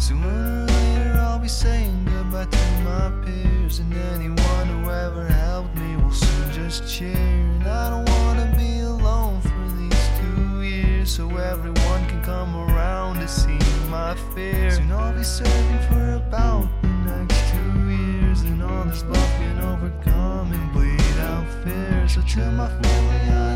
Sooner or later I'll be saying goodbye to my peers And anyone who ever helped me will soon just cheer. And I don't wanna be alone for these two years So everyone can come around to see my fear. Soon I'll be serving for about the next two years And all this love can overcome and bleed out fear. So to my family I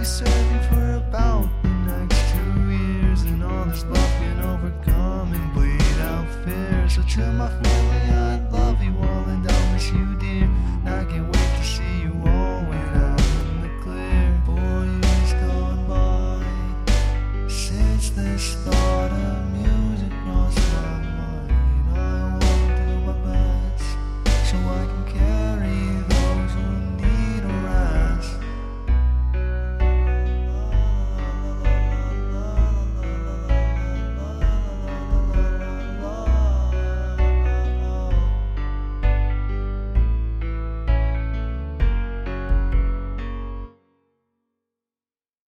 be serving for about the next two years And all this overcome. And bleed out my